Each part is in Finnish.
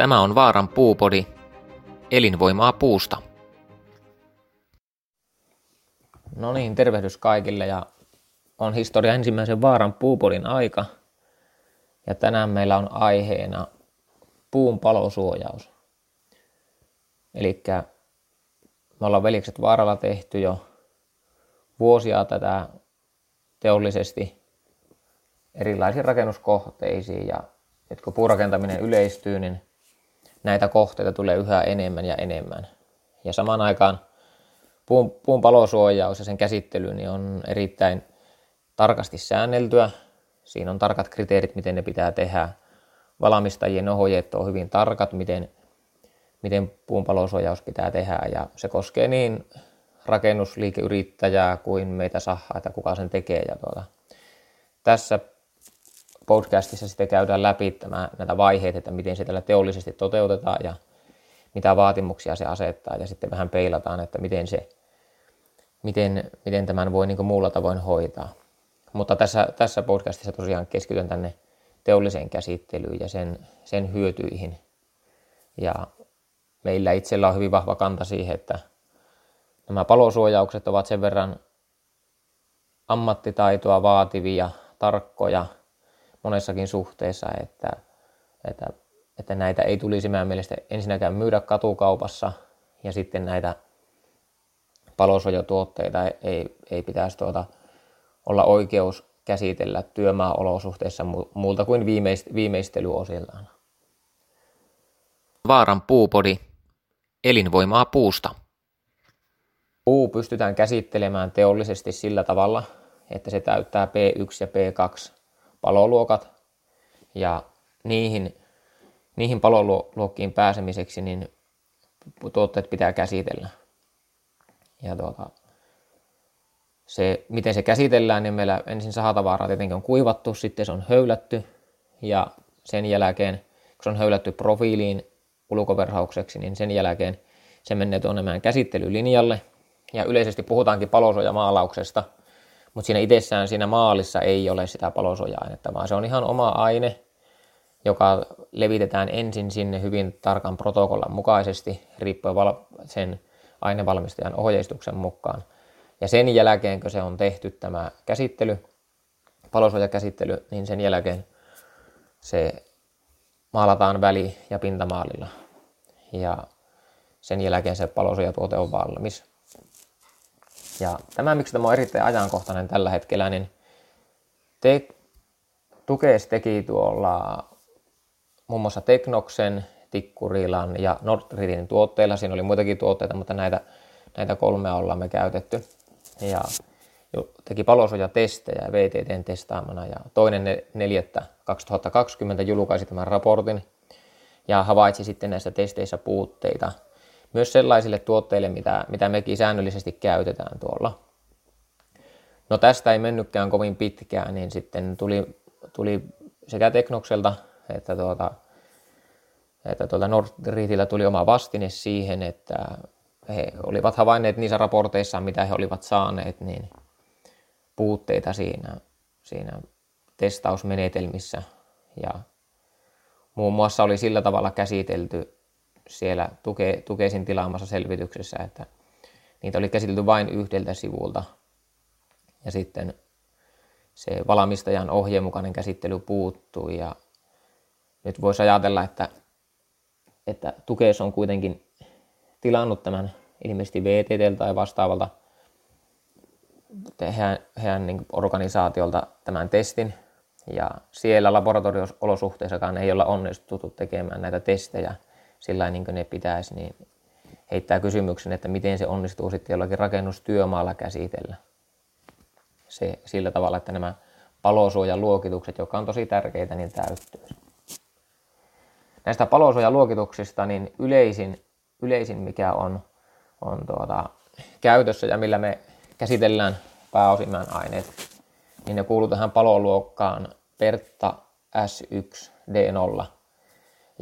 Tämä on Vaaran puupodi, elinvoimaa puusta. No niin, tervehdys kaikille ja on historia ensimmäisen Vaaran puupodin aika. Ja tänään meillä on aiheena puun palosuojaus. Eli me ollaan velikset Vaaralla tehty jo vuosia tätä teollisesti erilaisiin rakennuskohteisiin ja että kun puurakentaminen yleistyy, niin näitä kohteita tulee yhä enemmän ja enemmän. Ja samaan aikaan puun, puun palosuojaus ja sen käsittely niin on erittäin tarkasti säänneltyä. Siinä on tarkat kriteerit, miten ne pitää tehdä. Valmistajien ohjeet on hyvin tarkat, miten, miten puun palosuojaus pitää tehdä. Ja se koskee niin rakennusliikeyrittäjää kuin meitä sahaa, että kuka sen tekee. Ja tuota, tässä podcastissa sitten käydään läpi tämä, näitä vaiheita, että miten se tällä teollisesti toteutetaan ja mitä vaatimuksia se asettaa ja sitten vähän peilataan, että miten, se, miten, miten tämän voi niin muulla tavoin hoitaa. Mutta tässä, tässä podcastissa tosiaan keskityn tänne teolliseen käsittelyyn ja sen, sen hyötyihin. Ja meillä itsellä on hyvin vahva kanta siihen, että nämä palosuojaukset ovat sen verran ammattitaitoa vaativia, tarkkoja – monessakin suhteessa, että, että, että näitä ei tulisi meidän mielestä ensinnäkään myydä katukaupassa ja sitten näitä palosuojatuotteita ei, ei pitäisi tuota, olla oikeus käsitellä työmaaolosuhteissa muulta kuin viimeist, viimeistelyosiltaan. Vaaran puupodi. Elinvoimaa puusta. Puu pystytään käsittelemään teollisesti sillä tavalla, että se täyttää P1 ja P2 paloluokat ja niihin, niihin paloluokkiin pääsemiseksi niin tuotteet pitää käsitellä. Ja tuota, se, miten se käsitellään, niin meillä ensin sahatavaraa tietenkin on kuivattu, sitten se on höylätty ja sen jälkeen, kun se on höylätty profiiliin ulkoverhaukseksi, niin sen jälkeen se menee tuonne meidän käsittelylinjalle. Ja yleisesti puhutaankin palosuojamaalauksesta – mutta siinä itsessään siinä maalissa ei ole sitä palosuoja-ainetta, vaan se on ihan oma aine, joka levitetään ensin sinne hyvin tarkan protokollan mukaisesti, riippuen sen ainevalmistajan ohjeistuksen mukaan. Ja sen jälkeen, kun se on tehty tämä käsittely, palosuojakäsittely, niin sen jälkeen se maalataan väli- ja pintamaalilla. Ja sen jälkeen se palosuojatuote on valmis. Ja tämä, miksi tämä on erittäin ajankohtainen tällä hetkellä, niin te, Tukes teki tuolla muun muassa Teknoksen, Tikkurilan ja Nordridin tuotteilla. Siinä oli muitakin tuotteita, mutta näitä, näitä kolmea ollaan me käytetty. Ja teki palosuojatestejä VTTn testaamana ja toinen neljättä 2020 julkaisi tämän raportin ja havaitsi sitten näissä testeissä puutteita – myös sellaisille tuotteille, mitä, mitä mekin säännöllisesti käytetään tuolla. No tästä ei mennytkään kovin pitkään, niin sitten tuli, tuli sekä Teknokselta että, tuota, että tuolta Nordritillä tuli oma vastine siihen, että he olivat havainneet niissä raporteissa, mitä he olivat saaneet, niin puutteita siinä, siinä testausmenetelmissä. Ja muun muassa oli sillä tavalla käsitelty siellä tuke, Tukesin tilaamassa selvityksessä, että niitä oli käsitelty vain yhdeltä sivulta. Ja sitten se valmistajan ohjeen mukainen käsittely puuttui ja nyt voisi ajatella, että, että Tukes on kuitenkin tilannut tämän ilmeisesti VTT tai vastaavalta heidän, heidän niin organisaatiolta tämän testin. Ja siellä laboratorioolosuhteissakaan ei olla onnistuttu tekemään näitä testejä – sillä niin kuin ne pitäisi, niin heittää kysymyksen, että miten se onnistuu sitten jollakin rakennustyömaalla käsitellä. Se, sillä tavalla, että nämä palosuojaluokitukset, jotka on tosi tärkeitä, niin täyttyy. Näistä palosuojaluokituksista niin yleisin, yleisin mikä on, on tuota, käytössä ja millä me käsitellään pääosin aineet, niin ne kuuluu tähän paloluokkaan Pertta S1 D0.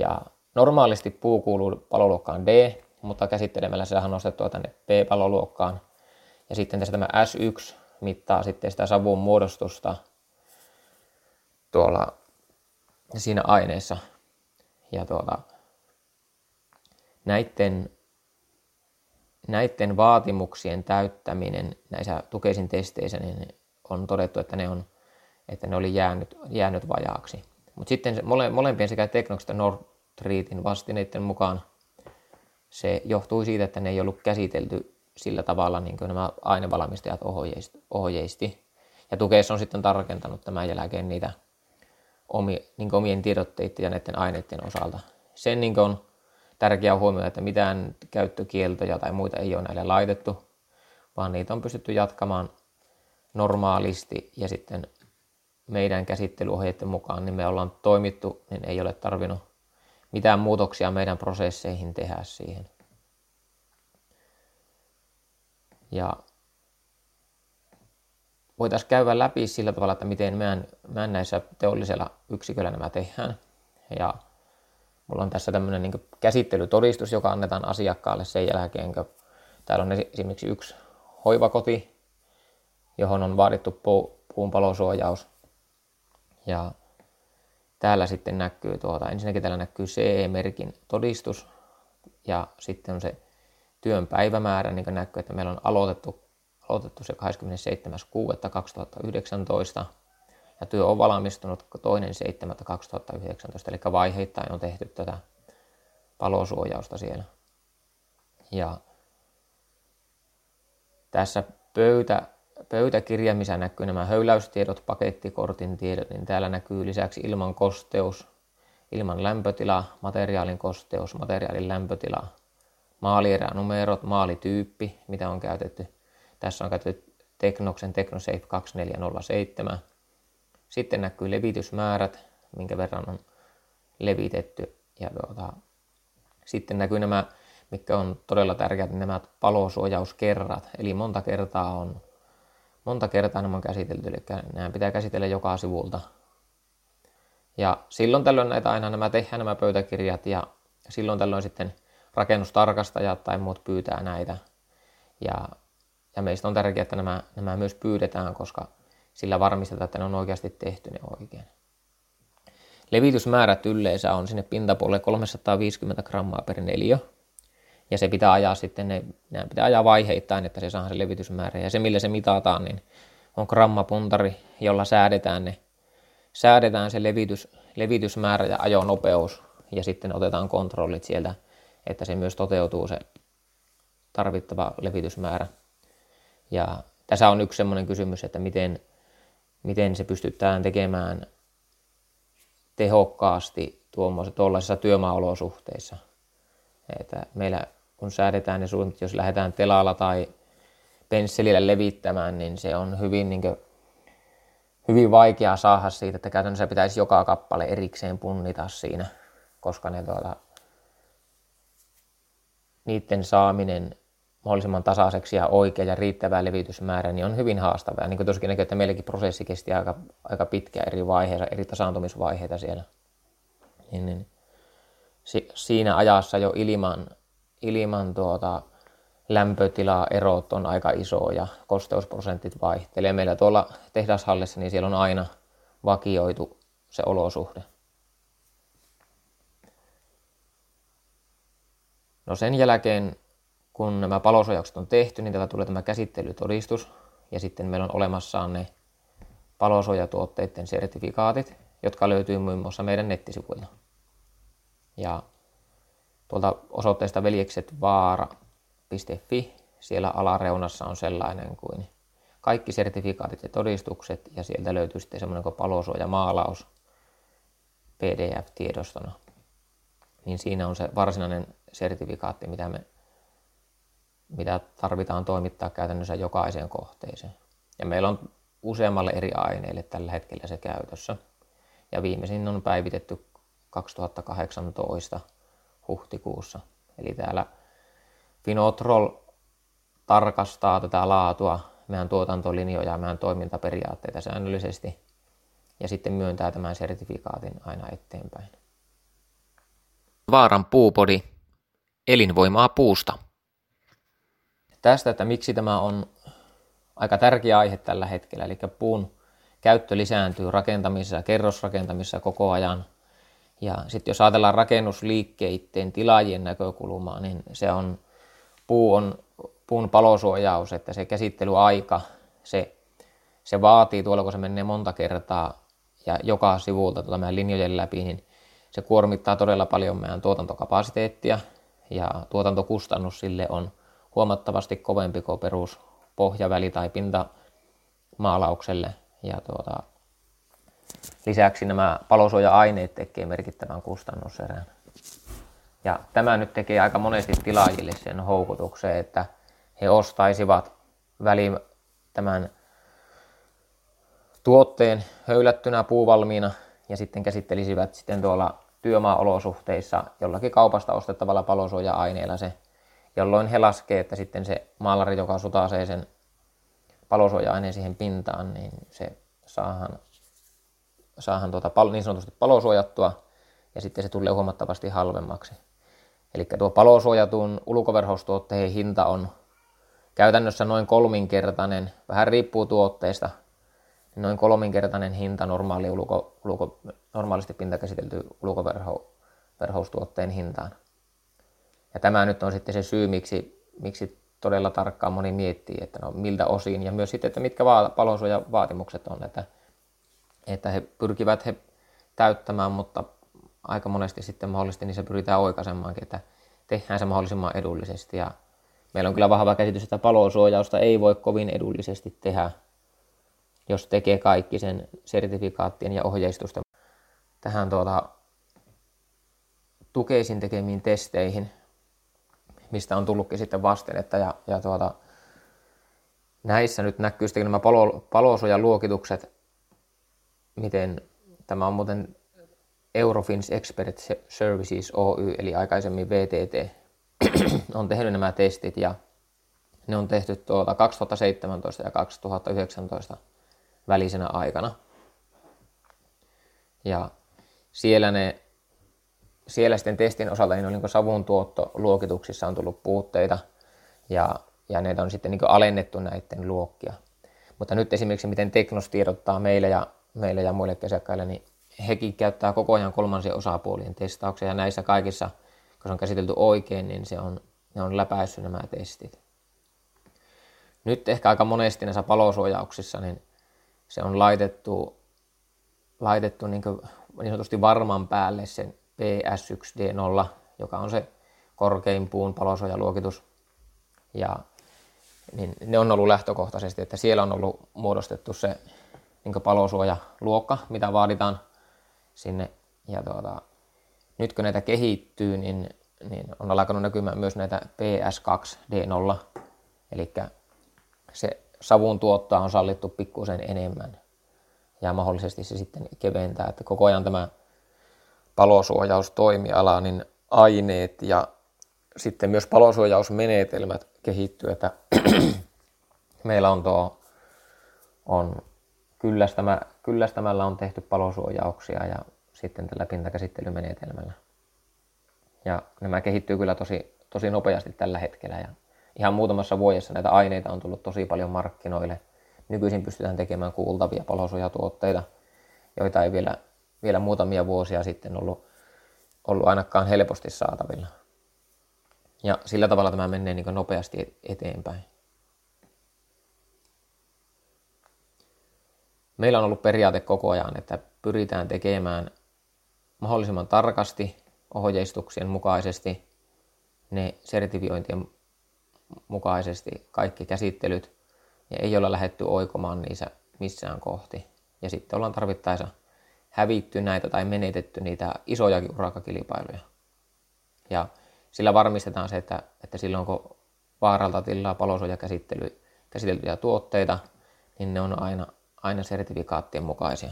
Ja Normaalisti puu kuuluu paloluokkaan D, mutta käsittelemällä se on nostettua tänne B-paloluokkaan. Ja sitten tässä tämä S1 mittaa sitten sitä savun muodostusta tuolla siinä aineessa. Ja tuota, näiden, näiden vaatimuksien täyttäminen näissä tukeisin testeissä niin on todettu, että ne, on, että ne oli jäänyt, jäänyt vajaaksi. Mutta sitten mole, molempien sekä Teknox että Nordtreatin vastineiden mukaan se johtui siitä, että ne ei ollut käsitelty sillä tavalla, niin kuin nämä ainevalmistajat ohjeisti. Ja Tukeissa on sitten tarkentanut tämän jälkeen niitä omi, niin omien tiedotteiden ja näiden aineiden osalta. Sen niin on tärkeää huomioida, että mitään käyttökieltoja tai muita ei ole näille laitettu, vaan niitä on pystytty jatkamaan normaalisti ja sitten meidän käsittelyohjeiden mukaan niin me ollaan toimittu, niin ei ole tarvinnut mitään muutoksia meidän prosesseihin tehdä siihen. Ja voitaisiin käydä läpi sillä tavalla, että miten meidän, meidän näissä teollisella yksiköllä nämä tehdään. Ja mulla on tässä tämmöinen niin käsittelytodistus, joka annetaan asiakkaalle sen jälkeen, kun täällä on esimerkiksi yksi hoivakoti, johon on vaadittu puun palosuojaus. Ja täällä sitten näkyy tuota, ensinnäkin täällä näkyy CE-merkin todistus ja sitten on se työn päivämäärä, niin kuin näkyy, että meillä on aloitettu, aloitettu se 27.6.2019 ja työ on valmistunut 2.7.2019, eli vaiheittain on tehty tätä palosuojausta siellä. Ja tässä pöytä, pöytäkirja, missä näkyy nämä höyläystiedot, pakettikortin tiedot, niin täällä näkyy lisäksi ilman kosteus, ilman lämpötila, materiaalin kosteus, materiaalin lämpötila, maalieränumerot, maalityyppi, mitä on käytetty. Tässä on käytetty Teknoksen TeknoSafe 2407. Sitten näkyy levitysmäärät, minkä verran on levitetty. Ja tuota, sitten näkyy nämä, mitkä on todella tärkeät, nämä palosuojauskerrat. Eli monta kertaa on, monta kertaa nämä on käsitelty, eli nämä pitää käsitellä joka sivulta. Ja silloin tällöin näitä aina nämä tehdään nämä pöytäkirjat ja silloin tällöin sitten rakennustarkastajat tai muut pyytää näitä. Ja, ja meistä on tärkeää, että nämä, nämä myös pyydetään, koska sillä varmistetaan, että ne on oikeasti tehty ne oikein. Levitysmäärät yleensä on sinne pintapuolelle 350 grammaa per neliö. Ja se pitää ajaa sitten, ne, ne pitää ajaa vaiheittain, että se saa se levitysmäärä. Ja se, millä se mitataan, niin on grammapuntari, jolla säädetään, ne, säädetään se levitys, levitysmäärä ja ajonopeus. Ja sitten otetaan kontrollit sieltä että se myös toteutuu se tarvittava levitysmäärä. Ja tässä on yksi sellainen kysymys, että miten, miten se pystytään tekemään tehokkaasti tuollaisissa työmaaolosuhteissa. Että meillä kun säädetään ne suunnit, jos lähdetään telalla tai pensselillä levittämään, niin se on hyvin, niin kuin, hyvin vaikea saada siitä, että käytännössä pitäisi joka kappale erikseen punnita siinä, koska ne tuota, niiden saaminen mahdollisimman tasaiseksi ja oikea ja riittävä levitysmäärä, niin on hyvin haastavaa. Niin kuin näkyy, että meilläkin prosessi kesti aika, aika pitkä eri vaiheita, eri tasaantumisvaiheita siellä. Niin, niin, si, siinä ajassa jo ilman, ilman tuota, lämpötilaerot on aika iso ja kosteusprosentit vaihtelee. Meillä tuolla tehdashallissa, niin siellä on aina vakioitu se olosuhde. No sen jälkeen, kun nämä palosuojaukset on tehty, niin täällä tulee tämä käsittelytodistus ja sitten meillä on olemassa ne palosuojatuotteiden sertifikaatit, jotka löytyy muun muassa meidän nettisivuilta. Ja tuolta osoitteesta veljeksetvaara.fi, siellä alareunassa on sellainen kuin kaikki sertifikaatit ja todistukset, ja sieltä löytyy sitten semmoinen kuin palosuojamaalaus PDF-tiedostona. Niin siinä on se varsinainen sertifikaatti, mitä, me, mitä tarvitaan toimittaa käytännössä jokaiseen kohteeseen. Ja meillä on useammalle eri aineille tällä hetkellä se käytössä. Ja viimeisin on päivitetty 2018 huhtikuussa. Eli täällä Finotrol tarkastaa tätä laatua, meidän tuotantolinjoja ja meidän toimintaperiaatteita säännöllisesti ja sitten myöntää tämän sertifikaatin aina eteenpäin. Vaaran puupodi elinvoimaa puusta. Tästä, että miksi tämä on aika tärkeä aihe tällä hetkellä, eli puun käyttö lisääntyy rakentamisessa, kerrosrakentamisessa koko ajan. Ja sitten jos ajatellaan rakennusliikkeiden tilaajien näkökulmaa, niin se on, puu on puun palosuojaus, että se käsittelyaika, se, se vaatii tuolla, kun se menee monta kertaa ja joka sivulta tuota meidän linjojen läpi, niin se kuormittaa todella paljon meidän tuotantokapasiteettia ja tuotantokustannus sille on huomattavasti kovempi kuin perus pohjaväli- tai pintamaalaukselle. Ja tuota, lisäksi nämä palosuoja-aineet tekee merkittävän kustannuserän. Ja tämä nyt tekee aika monesti tilaajille sen houkutuksen, että he ostaisivat väli tämän tuotteen höylättynä puuvalmiina ja sitten käsittelisivät sitten tuolla työmaa-olosuhteissa jollakin kaupasta ostettavalla palosuoja-aineella se, jolloin he laskee, että sitten se maalari, joka sutasee sen palosuoja-aineen siihen pintaan, niin se saahan, saahan tuota, niin sanotusti palosuojattua ja sitten se tulee huomattavasti halvemmaksi. Eli tuo palosuojatun ulkoverhoustuotteen hinta on käytännössä noin kolminkertainen, vähän riippuu tuotteista, noin kolminkertainen hinta normaali ulko, ulko, normaalisti pintakäsitelty ulkoverhoustuotteen hintaan. Ja tämä nyt on sitten se syy, miksi, miksi todella tarkkaan moni miettii, että no miltä osin ja myös sitten, että mitkä vaatimukset on, että, että he pyrkivät he täyttämään, mutta aika monesti sitten mahdollisesti niin se pyritään oikaisemaankin, että tehdään se mahdollisimman edullisesti. Ja meillä on kyllä vahva käsitys, että palosuojausta ei voi kovin edullisesti tehdä, jos tekee kaikki sen sertifikaattien ja ohjeistusten. Tähän tuota, tukeisin tekemiin testeihin, mistä on tullutkin sitten vastennetta. Ja, ja tuota, näissä nyt näkyy sitten nämä palo, palosuojaluokitukset, miten tämä on muuten Eurofins Expert Services Oy, eli aikaisemmin VTT, on tehnyt nämä testit ja ne on tehty tuota 2017 ja 2019 välisenä aikana. Ja siellä, ne, siellä sitten testin osalta niin on niin savun tuottoluokituksissa on tullut puutteita ja, ja ne on sitten niin alennettu näiden luokkia. Mutta nyt esimerkiksi miten Teknos tiedottaa meille ja, meille ja muille kesäkkäille, niin hekin käyttää koko ajan kolmansien osapuolien testauksia ja näissä kaikissa, kun se on käsitelty oikein, niin se on, ne on läpäissyt nämä testit. Nyt ehkä aika monesti näissä palosuojauksissa niin se on laitettu, laitettu niin, niin sanotusti varman päälle sen PS1D0, joka on se korkein puun palosuojaluokitus. Ja niin ne on ollut lähtökohtaisesti, että siellä on ollut muodostettu se niin palosuojaluokka, mitä vaaditaan sinne. Ja tuota, nyt kun näitä kehittyy, niin, niin on alkanut näkymään myös näitä PS2D0, eli se savun tuottaa on sallittu pikkusen enemmän. Ja mahdollisesti se sitten keventää, että koko ajan tämä palosuojaustoimiala, niin aineet ja sitten myös palosuojausmenetelmät kehittyy, että meillä on tuo on kyllästämä, kyllästämällä on tehty palosuojauksia ja sitten tällä pintakäsittelymenetelmällä. Ja nämä kehittyy kyllä tosi, tosi nopeasti tällä hetkellä ja ihan muutamassa vuodessa näitä aineita on tullut tosi paljon markkinoille. Nykyisin pystytään tekemään kuultavia palosuojatuotteita, joita ei vielä, vielä muutamia vuosia sitten ollut, ollut ainakaan helposti saatavilla. Ja sillä tavalla tämä menee niin nopeasti eteenpäin. Meillä on ollut periaate koko ajan, että pyritään tekemään mahdollisimman tarkasti ohjeistuksien mukaisesti ne sertifiointien mukaisesti kaikki käsittelyt ja ei olla lähetty oikomaan niissä missään kohti. Ja sitten ollaan tarvittaessa hävitty näitä tai menetetty niitä isojakin urakkakilpailuja. Ja sillä varmistetaan se, että, että silloin kun vaaralta tilaa palosuoja käsittely, käsiteltyjä tuotteita, niin ne on aina, aina sertifikaattien mukaisia.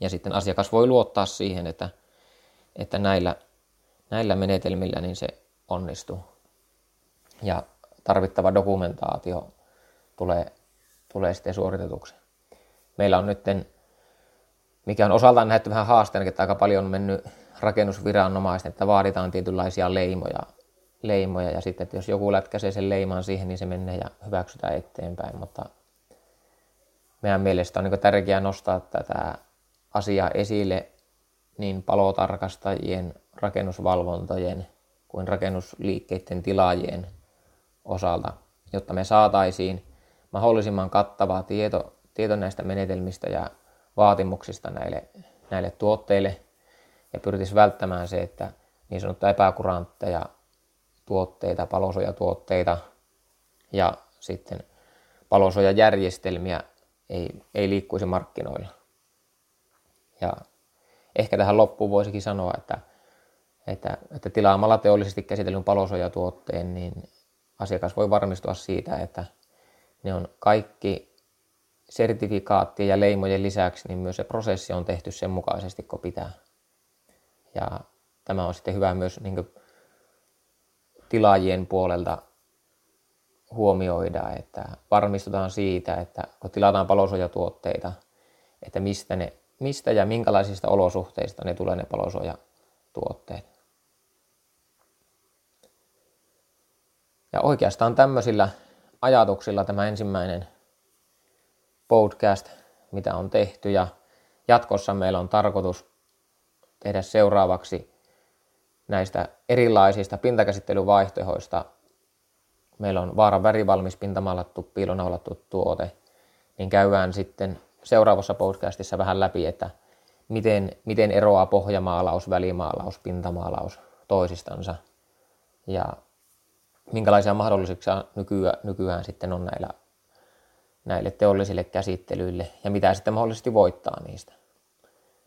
Ja sitten asiakas voi luottaa siihen, että, että näillä, näillä menetelmillä niin se onnistuu ja tarvittava dokumentaatio tulee, tulee sitten suoritetuksi. Meillä on nyt, mikä on osaltaan nähty vähän haasteena, että aika paljon on mennyt rakennusviranomaisten, että vaaditaan tietynlaisia leimoja, leimoja ja sitten, että jos joku lätkäsee sen leiman siihen, niin se menee ja hyväksytään eteenpäin, mutta meidän mielestä on niin tärkeää nostaa tätä asiaa esille niin palotarkastajien, rakennusvalvontojen kuin rakennusliikkeiden tilaajien osalta, jotta me saataisiin mahdollisimman kattavaa tieto, tieto näistä menetelmistä ja vaatimuksista näille, näille tuotteille. Ja pyritisi välttämään se, että niin sanottuja epäkurantteja tuotteita, palosuojatuotteita ja sitten palosuojajärjestelmiä ei, ei liikkuisi markkinoilla. Ja ehkä tähän loppuun voisikin sanoa, että, että, että tilaamalla teollisesti käsitellyn palosuojatuotteen, niin asiakas voi varmistua siitä, että ne on kaikki sertifikaattien ja leimojen lisäksi, niin myös se prosessi on tehty sen mukaisesti, kun pitää. Ja tämä on sitten hyvä myös niin tilaajien puolelta huomioida, että varmistutaan siitä, että kun tilataan palosuojatuotteita, että mistä, ne, mistä ja minkälaisista olosuhteista ne tulee ne palosuojatuotteet. Ja oikeastaan tämmöisillä ajatuksilla tämä ensimmäinen podcast, mitä on tehty ja jatkossa meillä on tarkoitus tehdä seuraavaksi näistä erilaisista pintakäsittelyvaihtoehdoista. Meillä on vaaran värivalmis pintamaalattu, piilonaulattu tuote, niin käydään sitten seuraavassa podcastissa vähän läpi, että miten, miten eroaa pohjamaalaus, välimaalaus, pintamaalaus toisistansa ja minkälaisia mahdollisuuksia nykyään, nykyään sitten on näillä, näille teollisille käsittelyille ja mitä sitten mahdollisesti voittaa niistä.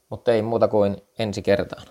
Mutta ei muuta kuin ensi kertaan.